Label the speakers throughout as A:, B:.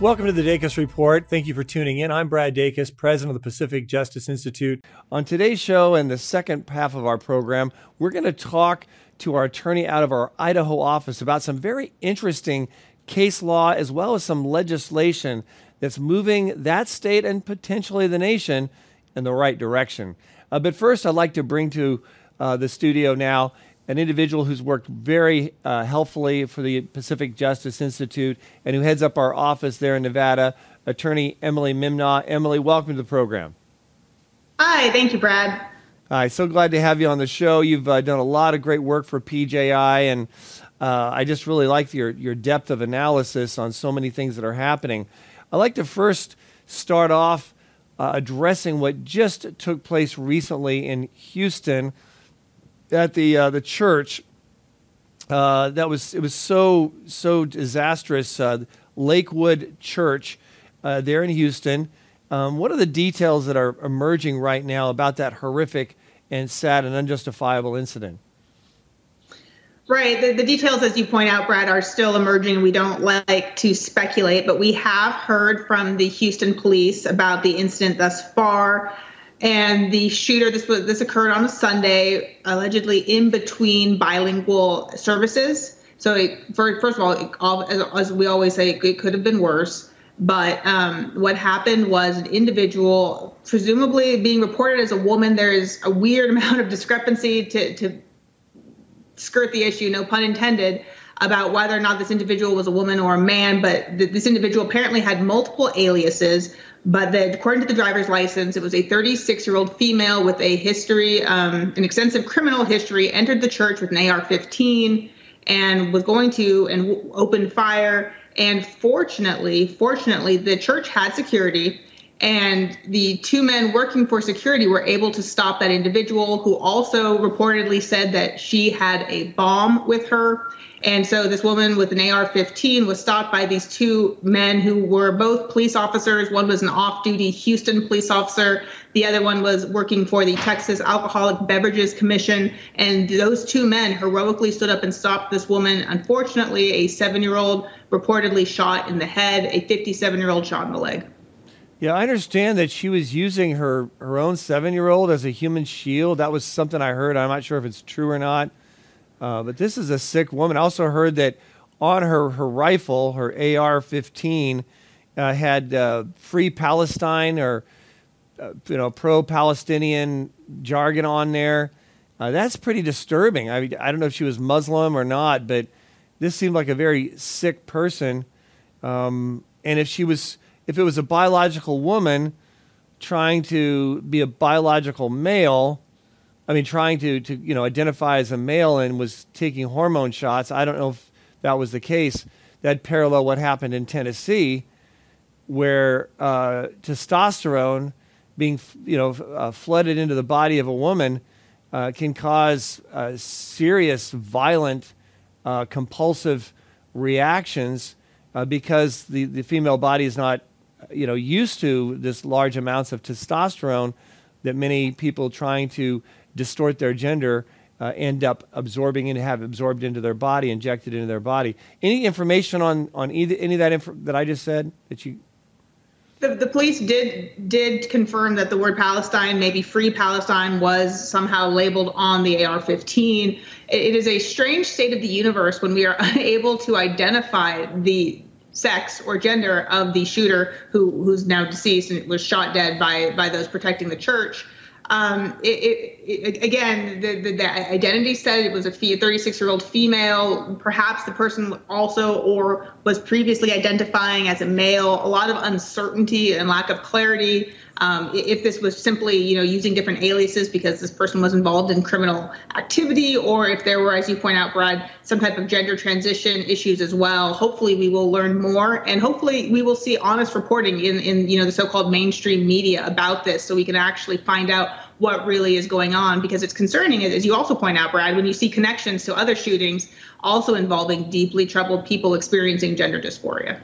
A: Welcome to the Dacus Report. Thank you for tuning in. I'm Brad Dacus, president of the Pacific Justice Institute. On today's show and the second half of our program, we're going to talk to our attorney out of our Idaho office about some very interesting case law as well as some legislation that's moving that state and potentially the nation in the right direction. Uh, but first, I'd like to bring to uh, the studio now an individual who's worked very uh, helpfully for the Pacific Justice Institute and who heads up our office there in Nevada, attorney Emily Mimnaugh. Emily, welcome to the program.
B: Hi, thank you, Brad.
A: Hi, so glad to have you on the show. You've uh, done a lot of great work for PJI, and uh, I just really like your, your depth of analysis on so many things that are happening. I'd like to first start off uh, addressing what just took place recently in Houston at the uh, the church. Uh, that was it was so so disastrous. Uh, Lakewood Church uh, there in Houston. Um, what are the details that are emerging right now about that horrific and sad and unjustifiable incident?
B: Right. The, the, details, as you point out, Brad, are still emerging. We don't like to speculate, but we have heard from the Houston police about the incident thus far and the shooter this was this occurred on a sunday allegedly in between bilingual services. So it, for, first of all, it, all as, as, we always say it, could have been worse. But um, what happened was an individual presumably being reported as a woman there is a weird amount of discrepancy to, to skirt the issue no pun intended about whether or not this individual was a woman or a man. But th- this individual apparently had multiple aliases but the, according to the driver's license, it was a 36 year old female with a history, um, an extensive criminal history, entered the church with an AR 15 and was going to and w- opened fire. And fortunately, fortunately, the church had security. And the two men working for security were able to stop that individual who also reportedly said that she had a bomb with her and so this woman with an AR 15 was stopped by these two men who were both police officers. One was an off duty Houston police officer, the other one was working for the Texas Alcoholic Beverages Commission. And those two men heroically stood up and stopped this woman. Unfortunately, a seven year old reportedly shot in the head, a 57 year old shot in the leg.
A: Yeah, I understand that she was using her, her own seven year old as a human shield. That was something I heard. I'm not sure if it's true or not. Uh, but this is a sick woman. I also heard that on her, her rifle, her AR 15, uh, had uh, free Palestine or uh, you know pro Palestinian jargon on there. Uh, that's pretty disturbing. I, mean, I don't know if she was Muslim or not, but this seemed like a very sick person. Um, and if she was, if it was a biological woman trying to be a biological male, I mean, trying to, to you know identify as a male and was taking hormone shots. I don't know if that was the case. That parallel what happened in Tennessee, where uh, testosterone being you know uh, flooded into the body of a woman uh, can cause uh, serious, violent, uh, compulsive reactions uh, because the, the female body is not you know used to this large amounts of testosterone that many people trying to distort their gender uh, end up absorbing and have absorbed into their body, injected into their body. Any information on on either, any of that inf- that I just said that you?
B: The, the police did did confirm that the word Palestine, maybe free Palestine, was somehow labeled on the AR-15. it is a strange state of the universe when we are unable to identify the sex or gender of the shooter who who's now deceased and was shot dead by by those protecting the church um, it, it, it, again, the, the, the, identity said it was a 36 year old female. Perhaps the person also or was previously identifying as a male. A lot of uncertainty and lack of clarity. Um, if this was simply, you know, using different aliases because this person was involved in criminal activity, or if there were, as you point out, Brad, some type of gender transition issues as well. Hopefully, we will learn more, and hopefully, we will see honest reporting in, in you know, the so-called mainstream media about this, so we can actually find out what really is going on because it's concerning, as you also point out, Brad, when you see connections to other shootings also involving deeply troubled people experiencing gender dysphoria.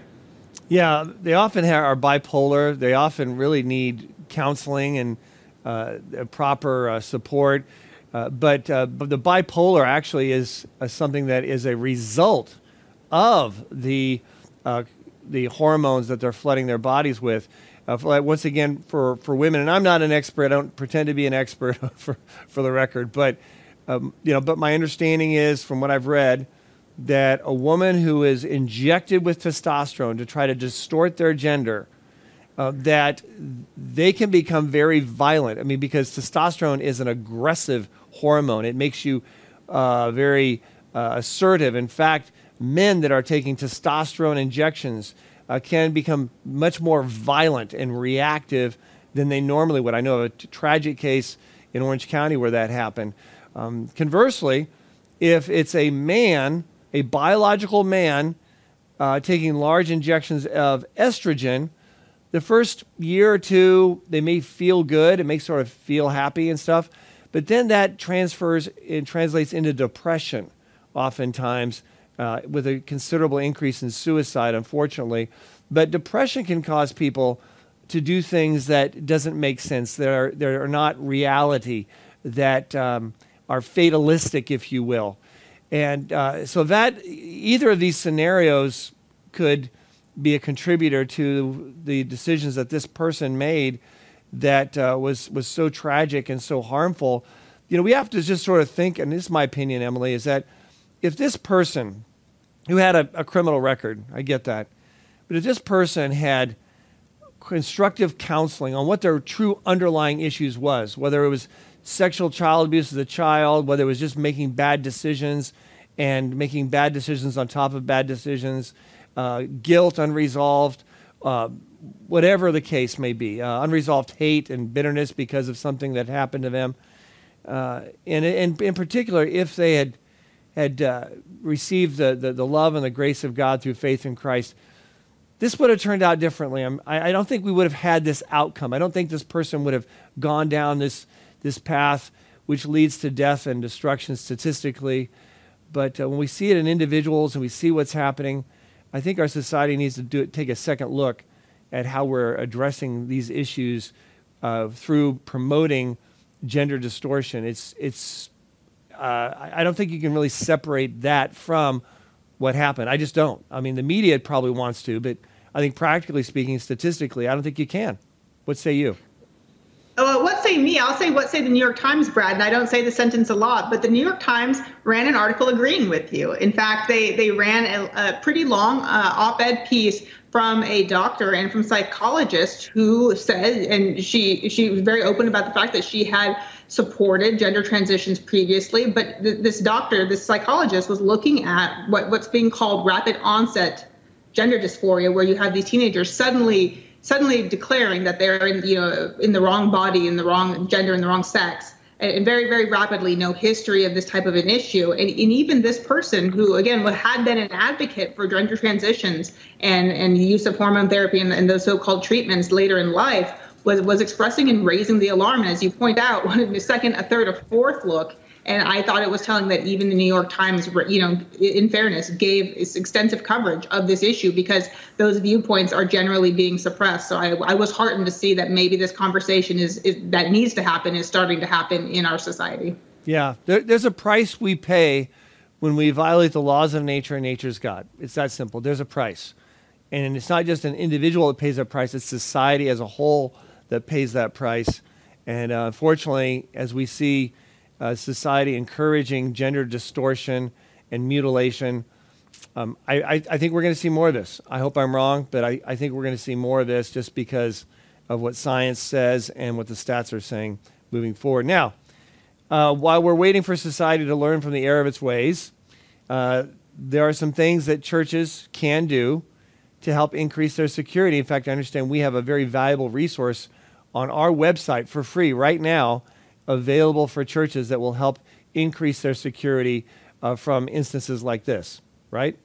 A: Yeah, they often are bipolar. They often really need counseling and uh, proper uh, support. Uh, but, uh, but the bipolar actually is uh, something that is a result of the, uh, the hormones that they're flooding their bodies with. once again, for, for women, and I'm not an expert, I don't pretend to be an expert for, for the record, but, um, you know, but my understanding is from what I've read that a woman who is injected with testosterone to try to distort their gender, uh, that they can become very violent. I mean, because testosterone is an aggressive hormone, it makes you uh, very uh, assertive. In fact, men that are taking testosterone injections uh, can become much more violent and reactive than they normally would. I know of a t- tragic case in Orange County where that happened. Um, conversely, if it's a man a biological man uh, taking large injections of estrogen, the first year or two, they may feel good. It may sort of feel happy and stuff. But then that transfers and translates into depression, oftentimes, uh, with a considerable increase in suicide, unfortunately. But depression can cause people to do things that doesn't make sense, that are, that are not reality, that um, are fatalistic, if you will. And uh, so that either of these scenarios could be a contributor to the decisions that this person made that uh, was was so tragic and so harmful. You know, we have to just sort of think, and this is my opinion, Emily, is that if this person who had a, a criminal record, I get that, but if this person had constructive counseling on what their true underlying issues was, whether it was sexual child abuse as a child, whether it was just making bad decisions and making bad decisions on top of bad decisions, uh, guilt unresolved, uh, whatever the case may be, uh, unresolved hate and bitterness because of something that happened to them. Uh, and, and in particular, if they had, had uh, received the, the, the, love and the grace of God through faith in Christ, this would have turned out differently. I, I don't think we would have had this outcome. I don't think this person would have gone down this this path which leads to death and destruction statistically. But uh, when we see it in individuals and we see what's happening, I think our society needs to do, take a second look at how we're addressing these issues uh, through promoting gender distortion. It's, it's, uh, I don't think you can really separate that from what happened. I just don't. I mean, the media probably wants to, but I think practically speaking, statistically, I don't think you can. What say you?
B: Uh, what say me? I'll say what say the New York Times, Brad, and I don't say the sentence a lot, but the New York Times ran an article agreeing with you. In fact, they they ran a, a pretty long uh, op-ed piece from a doctor and from psychologist who said, and she she was very open about the fact that she had supported gender transitions previously, but th- this doctor, this psychologist, was looking at what, what's being called rapid onset gender dysphoria, where you have these teenagers suddenly suddenly declaring that they're in you know in the wrong body, in the wrong gender, in the wrong sex, and, very very rapidly no history of this type of an issue, and, and even this person who again had been an advocate for gender transitions and and use of hormone therapy and, and those so-called treatments later in life was was expressing and raising the alarm. And as you point out, one second, a third, a fourth look and I thought it was telling that even the New York Times, you know, in fairness, gave extensive coverage of this issue because those viewpoints are generally being suppressed. So I, I was heartened to see that maybe this conversation is, is, that needs to happen is starting to happen in our society.
A: Yeah, there, there's a price we pay when we violate the laws of nature and nature's God. It's that simple. There's a price. And it's not just an individual that pays that price, it's society as a whole that pays that price. And uh, unfortunately, as we see uh, society encouraging gender distortion and mutilation. Um, I, I, I, think we're going to see more of this. I hope I'm wrong, but I, I think we're going to see more of this just because of what science says and what the stats are saying moving forward. Now, uh, while we're waiting for society to learn from the error of its ways, uh, there are some things that churches can do to help increase their security. In fact, I understand we have a very valuable resource on our website for free right now, available for churches that will help increase their security uh, from instances like this, right?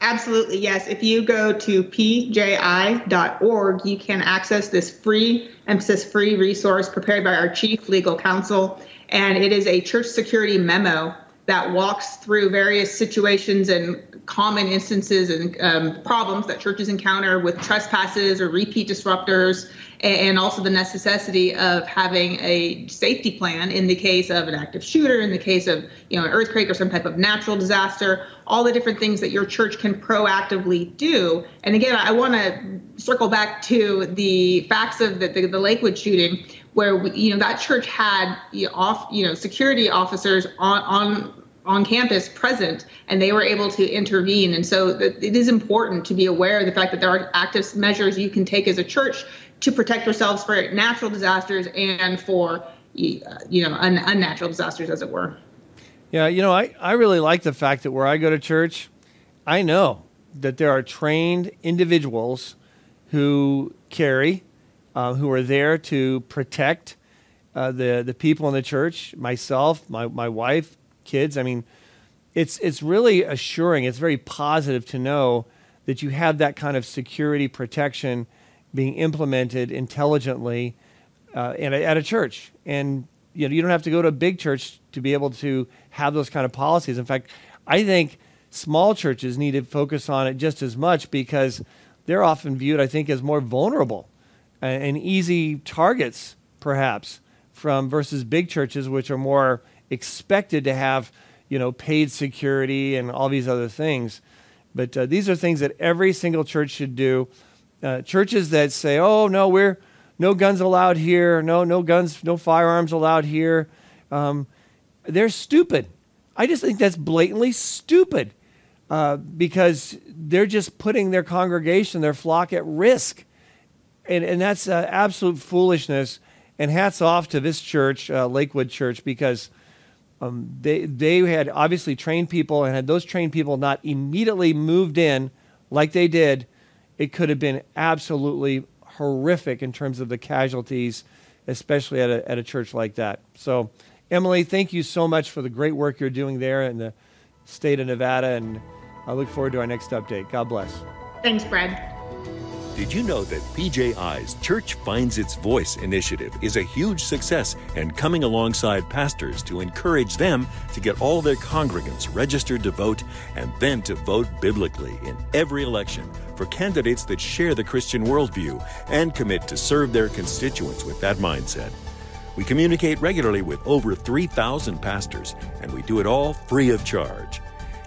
B: Absolutely, yes. If you go to pji.org, you can access this free, emphasis free resource prepared by our chief legal counsel. And it is a church security memo that walks through various situations and common instances and um, problems that churches encounter with trespasses or repeat disruptors, and also the necessity of having a safety plan in the case of an active shooter, in the case of you know an earthquake or some type of natural disaster, all the different things that your church can proactively do. And again, I want to circle back to the facts of the, the, the Lakewood shooting, where you know that church had you know, off you know security officers on on on campus present and they were able to intervene and so it is important to be aware of the fact that there are active measures you can take as a church to protect ourselves for natural disasters and for you know un- unnatural disasters as it were
A: yeah you know I, I really like the fact that where i go to church i know that there are trained individuals who carry uh, who are there to protect uh, the the people in the church myself my, my wife kids. I mean, it's it's really assuring. It's very positive to know that you have that kind of security protection being implemented intelligently uh, a, at a church. And you know, you don't have to go to a big church to be able to have those kind of policies. In fact, I think small churches need to focus on it just as much because they're often viewed, I think, as more vulnerable and, and easy targets, perhaps, from versus big churches, which are more expected to have, you know, paid security and all these other things. But uh, these are things that every single church should do. Uh, churches that say, "Oh no, we're no guns allowed here. No, no guns, no firearms allowed here," um, they're stupid. I just think that's blatantly stupid uh, because they're just putting their congregation, their flock, at risk, and and that's uh, absolute foolishness. And hats off to this church, uh, Lakewood Church, because um, they, they had obviously trained people, and had those trained people not immediately moved in like they did, it could have been absolutely horrific in terms of the casualties, especially at a, at a church like that. So, Emily, thank you so much for the great work you're doing there in the state of Nevada, and I look forward to our next update. God bless.
B: Thanks, Brad.
C: Did you know that PJI's Church Finds Its Voice initiative is a huge success and coming alongside pastors to encourage them to get all their congregants registered to vote and then to vote biblically in every election for candidates that share the Christian worldview and commit to serve their constituents with that mindset? We communicate regularly with over 3,000 pastors, and we do it all free of charge.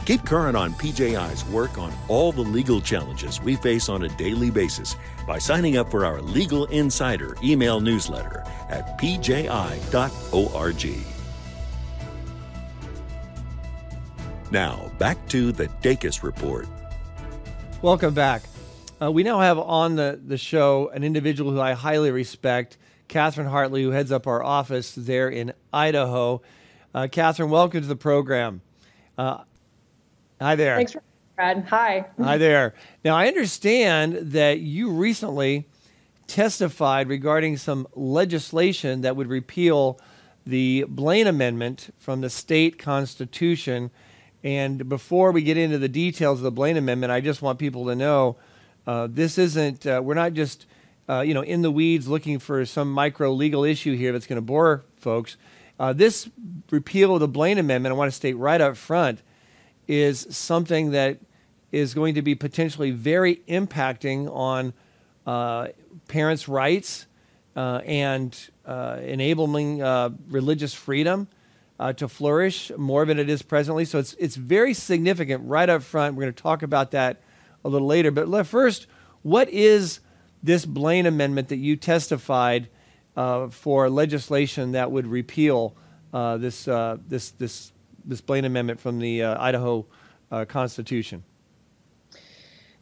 C: Keep current on PJI's work on all the legal challenges we face on a daily basis by signing up for our Legal Insider email newsletter at pji.org. Now, back to the Dacus Report.
A: Welcome back. Uh, we now have on the, the show an individual who I highly respect, Catherine Hartley, who heads up our office there in Idaho. Uh, Catherine, welcome to the program. Uh, Hi there.
D: Thanks, Brad. Hi.
A: Hi there. Now, I understand that you recently testified regarding some legislation that would repeal the Blaine Amendment from the state constitution. And before we get into the details of the Blaine Amendment, I just want people to know uh, this isn't, uh, we're not just, uh, you know, in the weeds looking for some micro legal issue here that's going to bore folks. Uh, this repeal of the Blaine Amendment, I want to state right up front, is something that is going to be potentially very impacting on uh, parents' rights uh, and uh, enabling uh, religious freedom uh, to flourish more than it is presently. So it's, it's very significant right up front. We're going to talk about that a little later. But first, what is this Blaine Amendment that you testified uh, for legislation that would repeal this, this, this this Blaine Amendment from the uh, Idaho uh, Constitution.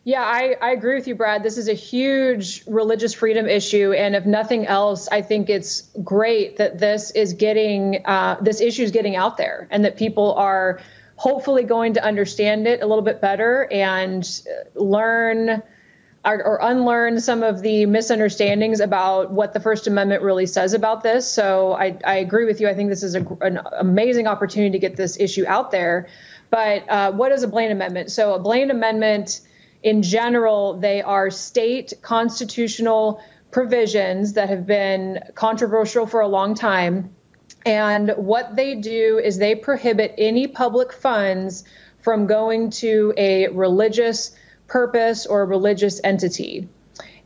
D: Yeah, I, I agree with you, Brad. This is a huge religious freedom issue, and if nothing else, I think it's great that this is getting uh, this issue is getting out there, and that people are hopefully going to understand it a little bit better and learn or unlearn some of the misunderstandings about what the First Amendment really says about this. So I, I agree with you. I think this is a, an amazing opportunity to get this issue out there. But uh, what is a Blaine Amendment? So a Blaine Amendment, in general, they are state constitutional provisions that have been controversial for a long time. And what they do is they prohibit any public funds from going to a religious purpose or religious entity.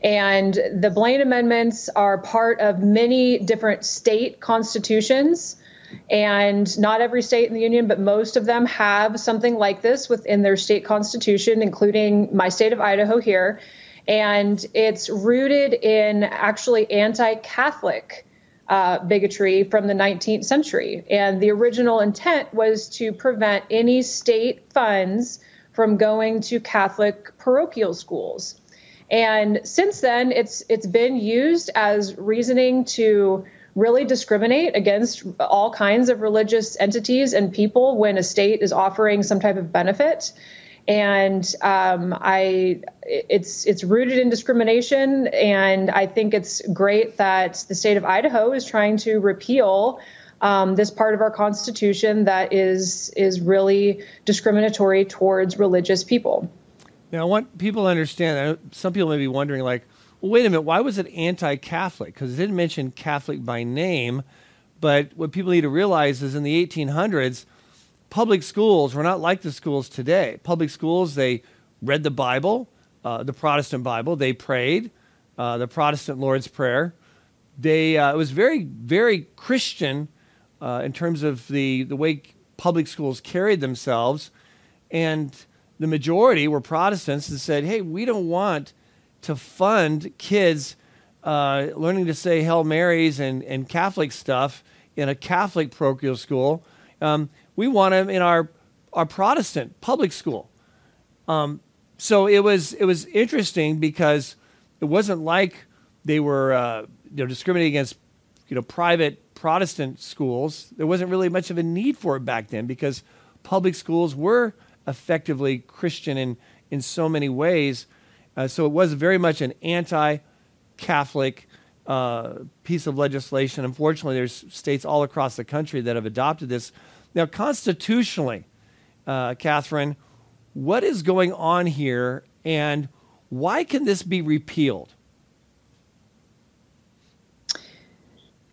D: And the Blaine Amendments are part of many different state constitutions. And not every state in the union, but most of them have something like this within their state constitution, including my state of Idaho here. And it's rooted in actually anti Catholic uh, bigotry from the 19th century. And the original intent was to prevent any state funds from going to Catholic parochial schools. And since then, it's it's been used as reasoning to really discriminate against all kinds of religious entities and people when a state is offering some type of benefit. And um, I, it's it's rooted in discrimination, and I think it's great that the state of Idaho is trying to repeal um, this part of our constitution that is is really discriminatory towards religious people.
A: Now, I want people to understand. Some people may be wondering, like, well, wait a minute, why was it anti-Catholic? Because it didn't mention Catholic by name. But what people need to realize is, in the 1800s, public schools were not like the schools today. Public schools, they read the Bible, uh, the Protestant Bible, they prayed, uh, the Protestant Lord's Prayer. They, uh, it was very, very Christian uh, in terms of the, the way public schools carried themselves. And the majority were Protestants and said, hey, we don't want to fund kids uh, learning to say Hail Marys and, and Catholic stuff in a Catholic parochial school. Um, we want them in our, our Protestant public school. Um, so it was, it was interesting because it wasn't like they were uh, you know, discriminating against you know, private Protestant schools, there wasn't really much of a need for it back then because public schools were effectively Christian in, in so many ways. Uh, so it was very much an anti Catholic uh, piece of legislation. Unfortunately, there's states all across the country that have adopted this. Now, constitutionally, uh, Catherine, what is going on here and why can this be repealed?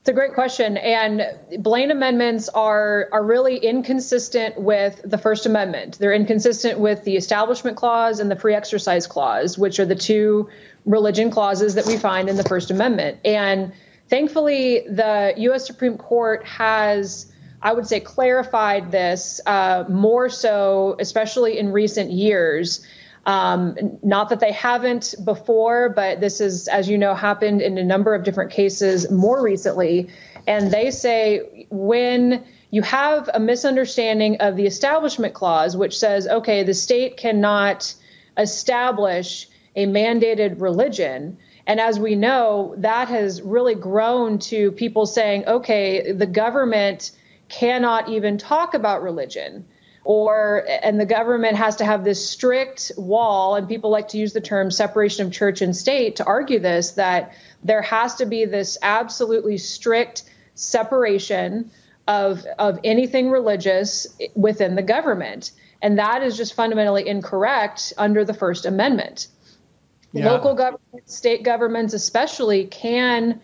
D: It's a great question, and Blaine amendments are are really inconsistent with the First Amendment. They're inconsistent with the Establishment Clause and the Free Exercise Clause, which are the two religion clauses that we find in the First Amendment. And thankfully, the U.S. Supreme Court has, I would say, clarified this uh, more so, especially in recent years. Um, not that they haven't before, but this is, as you know, happened in a number of different cases more recently. And they say when you have a misunderstanding of the Establishment Clause, which says, okay, the state cannot establish a mandated religion. And as we know, that has really grown to people saying, okay, the government cannot even talk about religion or and the government has to have this strict wall and people like to use the term separation of church and state to argue this that there has to be this absolutely strict separation of of anything religious within the government. And that is just fundamentally incorrect under the first amendment. Yeah. local governments state governments especially can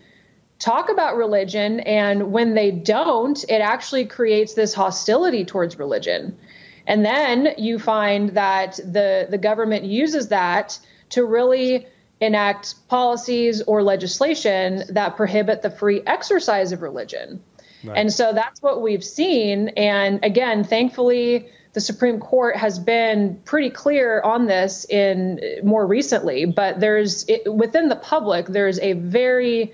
D: talk about religion and when they don't it actually creates this hostility towards religion and then you find that the, the government uses that to really enact policies or legislation that prohibit the free exercise of religion. Right. And so that's what we've seen. And again, thankfully, the Supreme Court has been pretty clear on this in more recently, but there's it, within the public, there's a very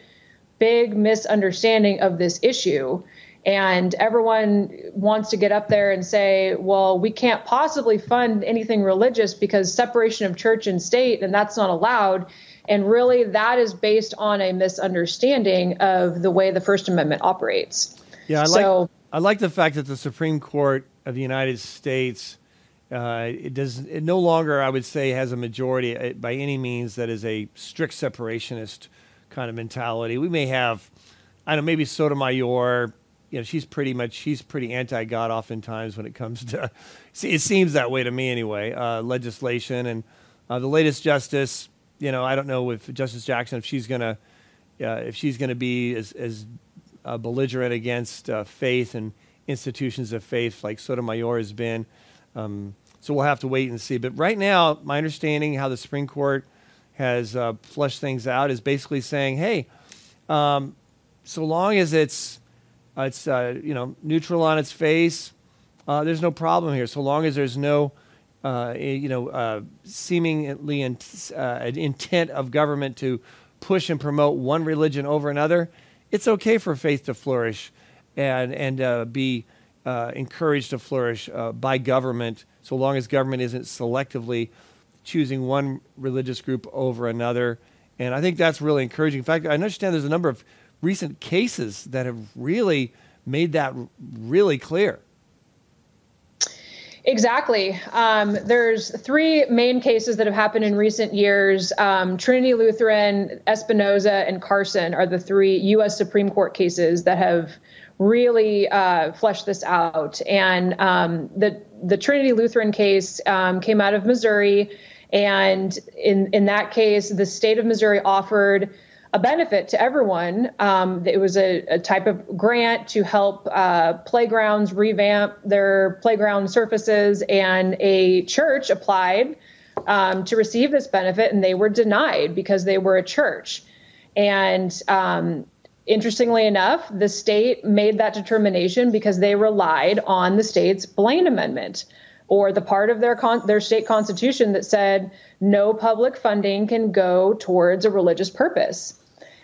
D: big misunderstanding of this issue. And everyone wants to get up there and say, well, we can't possibly fund anything religious because separation of church and state, and that's not allowed. And really, that is based on a misunderstanding of the way the First Amendment operates.
A: Yeah, I, so, like, I like the fact that the Supreme Court of the United States Uh, it does. It no longer, I would say, has a majority uh, by any means that is a strict separationist kind of mentality. We may have, I don't know, maybe Sotomayor. You know, she's pretty much she's pretty anti-God oftentimes when it comes to. It seems that way to me anyway. Uh, legislation and uh, the latest justice. You know, I don't know if Justice Jackson if she's gonna uh, if she's gonna be as, as uh, belligerent against faith and institutions of faith like Sotomayor has been. Um, so we'll have to wait and see. But right now, my understanding how the Supreme Court has uh, fleshed things out is basically saying, hey, um, so long as it's uh, it's uh, you know neutral on its face, uh, there's no problem here. So long as there's no uh, you know seemingly in, intent of government to push and promote one religion over another, it's okay for faith to flourish and and be encouraged to flourish by government so long as government isn't selectively choosing one religious group over another. And I think that's really encouraging. In fact, I understand there's a number of recent cases that have really made that really clear.
D: Exactly. Um, there's three main cases that have happened in recent years. Um, Trinity Lutheran, Espinoza, and Carson are the three U.S. Supreme Court cases that have really uh, fleshed this out. And um, the the Trinity Lutheran case um, came out of Missouri, and in in that case, the state of Missouri offered a benefit to everyone. Um, it was a, a, type of grant to help uh, playgrounds revamp their playground surfaces, and a church applied um, to receive this benefit, and they were denied because they were a church. And um, interestingly enough, the state made that determination because they relied on the state's Blaine Amendment or the part of their con- their state constitution that said no public funding can go towards a religious purpose.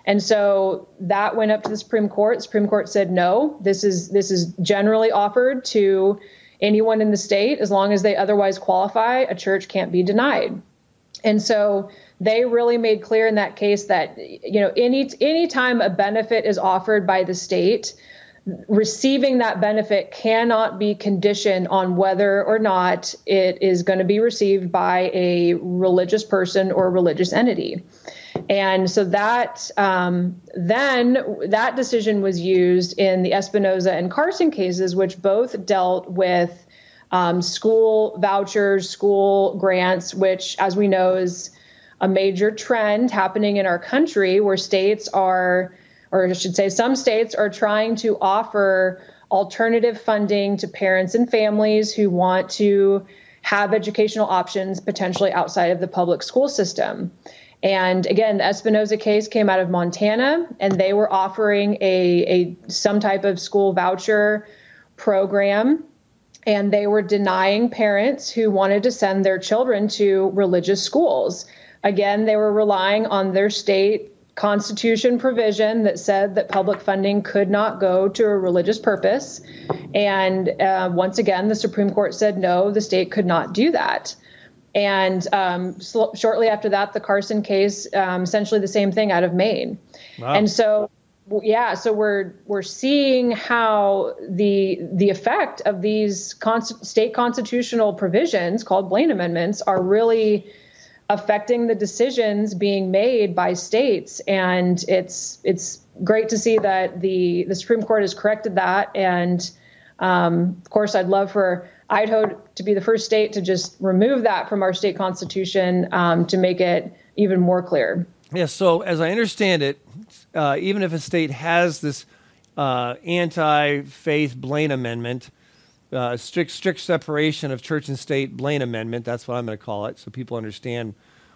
D: And so that went up to the Supreme Court. Supreme Court said no, this is this is generally offered to anyone in the state as long as they otherwise qualify, a church can't be denied. And so they really made clear in that case that you know any any time a benefit is offered by the state receiving that benefit cannot be conditioned on whether or not it is going to be received by a religious person or religious entity and so that um, then that decision was used in the espinoza and carson cases which both dealt with um, school vouchers school grants which as we know is a major trend happening in our country where states are, or I should say, some states are trying to offer alternative funding to parents and families who want to have educational options potentially outside of the public school system. And again, the Espinoza case came out of Montana, and they were offering a, a some type of school voucher program, and they were denying parents who wanted to send their children to religious schools. Again, they were relying on their state constitution provision that said that public funding could not go to a religious purpose. And uh, once again, the Supreme Court said no, the state could not do that. And um, sl- shortly after that, the Carson case, um, essentially the same thing out of Maine. Wow. And so, yeah, so we're we're seeing how the the effect of these state constitutional provisions called Blaine amendments are really affecting the decisions being made by states and it's it's great to see that the the Supreme Court has corrected that and um, of course I'd love for Idaho to be the first state to just remove that from our state constitution um, to make it even more clear.
A: Yes. So as I understand it, uh, even if a state has this uh, anti-faith Blaine amendment, uh, strict strict separation of church and state Blaine Amendment. That's what I'm going to call it, so people understand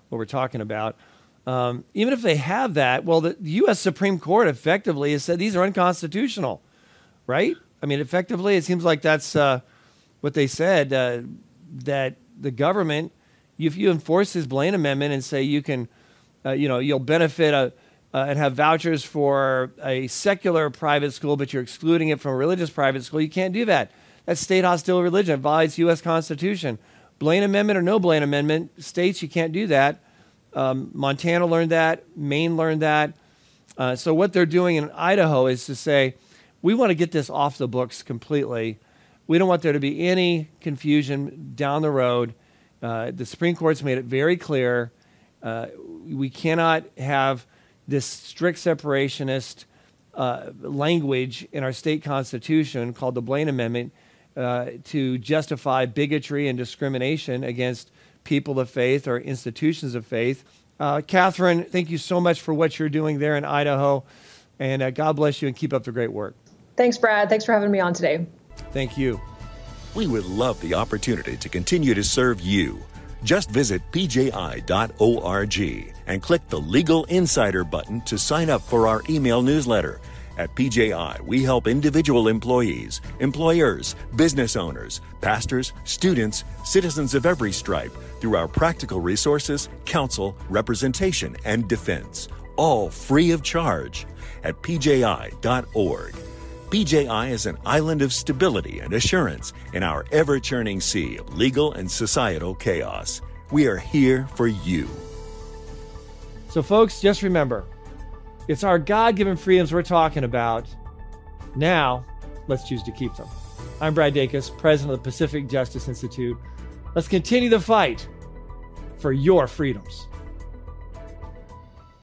A: what we're talking about. Um, even if they have that, well, the U.S. Supreme Court effectively has said these are unconstitutional, right? I mean, effectively, it seems like that's uh, what they said uh, that the government, if you enforce this Blaine Amendment and say you can, uh, you know, you'll benefit a, uh, and have vouchers for a secular private school, but you're excluding it from a religious private school, you can't do that. That's state hostile religion. It violates U.S. Constitution. Blaine Amendment or no Blaine Amendment, states you can't do that. Um, Montana learned that. Maine learned that. Uh, so what they're doing in Idaho is to say, we want to get this off the books completely. We don't want there to be any confusion down the road. Uh, the Supreme Court's made it very clear. Uh, we cannot have this strict separationist uh, language in our state constitution called the Blaine Amendment uh, to justify bigotry and discrimination against people of faith or institutions of faith. Uh, Catherine, thank you so much for what you're doing there in Idaho. And uh, God bless you and keep up the great work.
D: Thanks, Brad. Thanks for having me on today.
A: Thank you.
C: We would love the opportunity to continue to serve you. Just visit pji.org and click the Legal Insider button to sign up for our email newsletter. At PJI, we help individual employees, employers, business owners, pastors, students, citizens of every stripe through our practical resources, counsel, representation, and defense, all free of charge at pji.org. PJI is an island of stability and assurance in our ever churning sea of legal and societal chaos. We are here for you.
A: So, folks, just remember it's our God given freedoms we're talking about. Now, let's choose to keep them. I'm Brad Dacus, president of the Pacific Justice Institute. Let's continue the fight for your freedoms.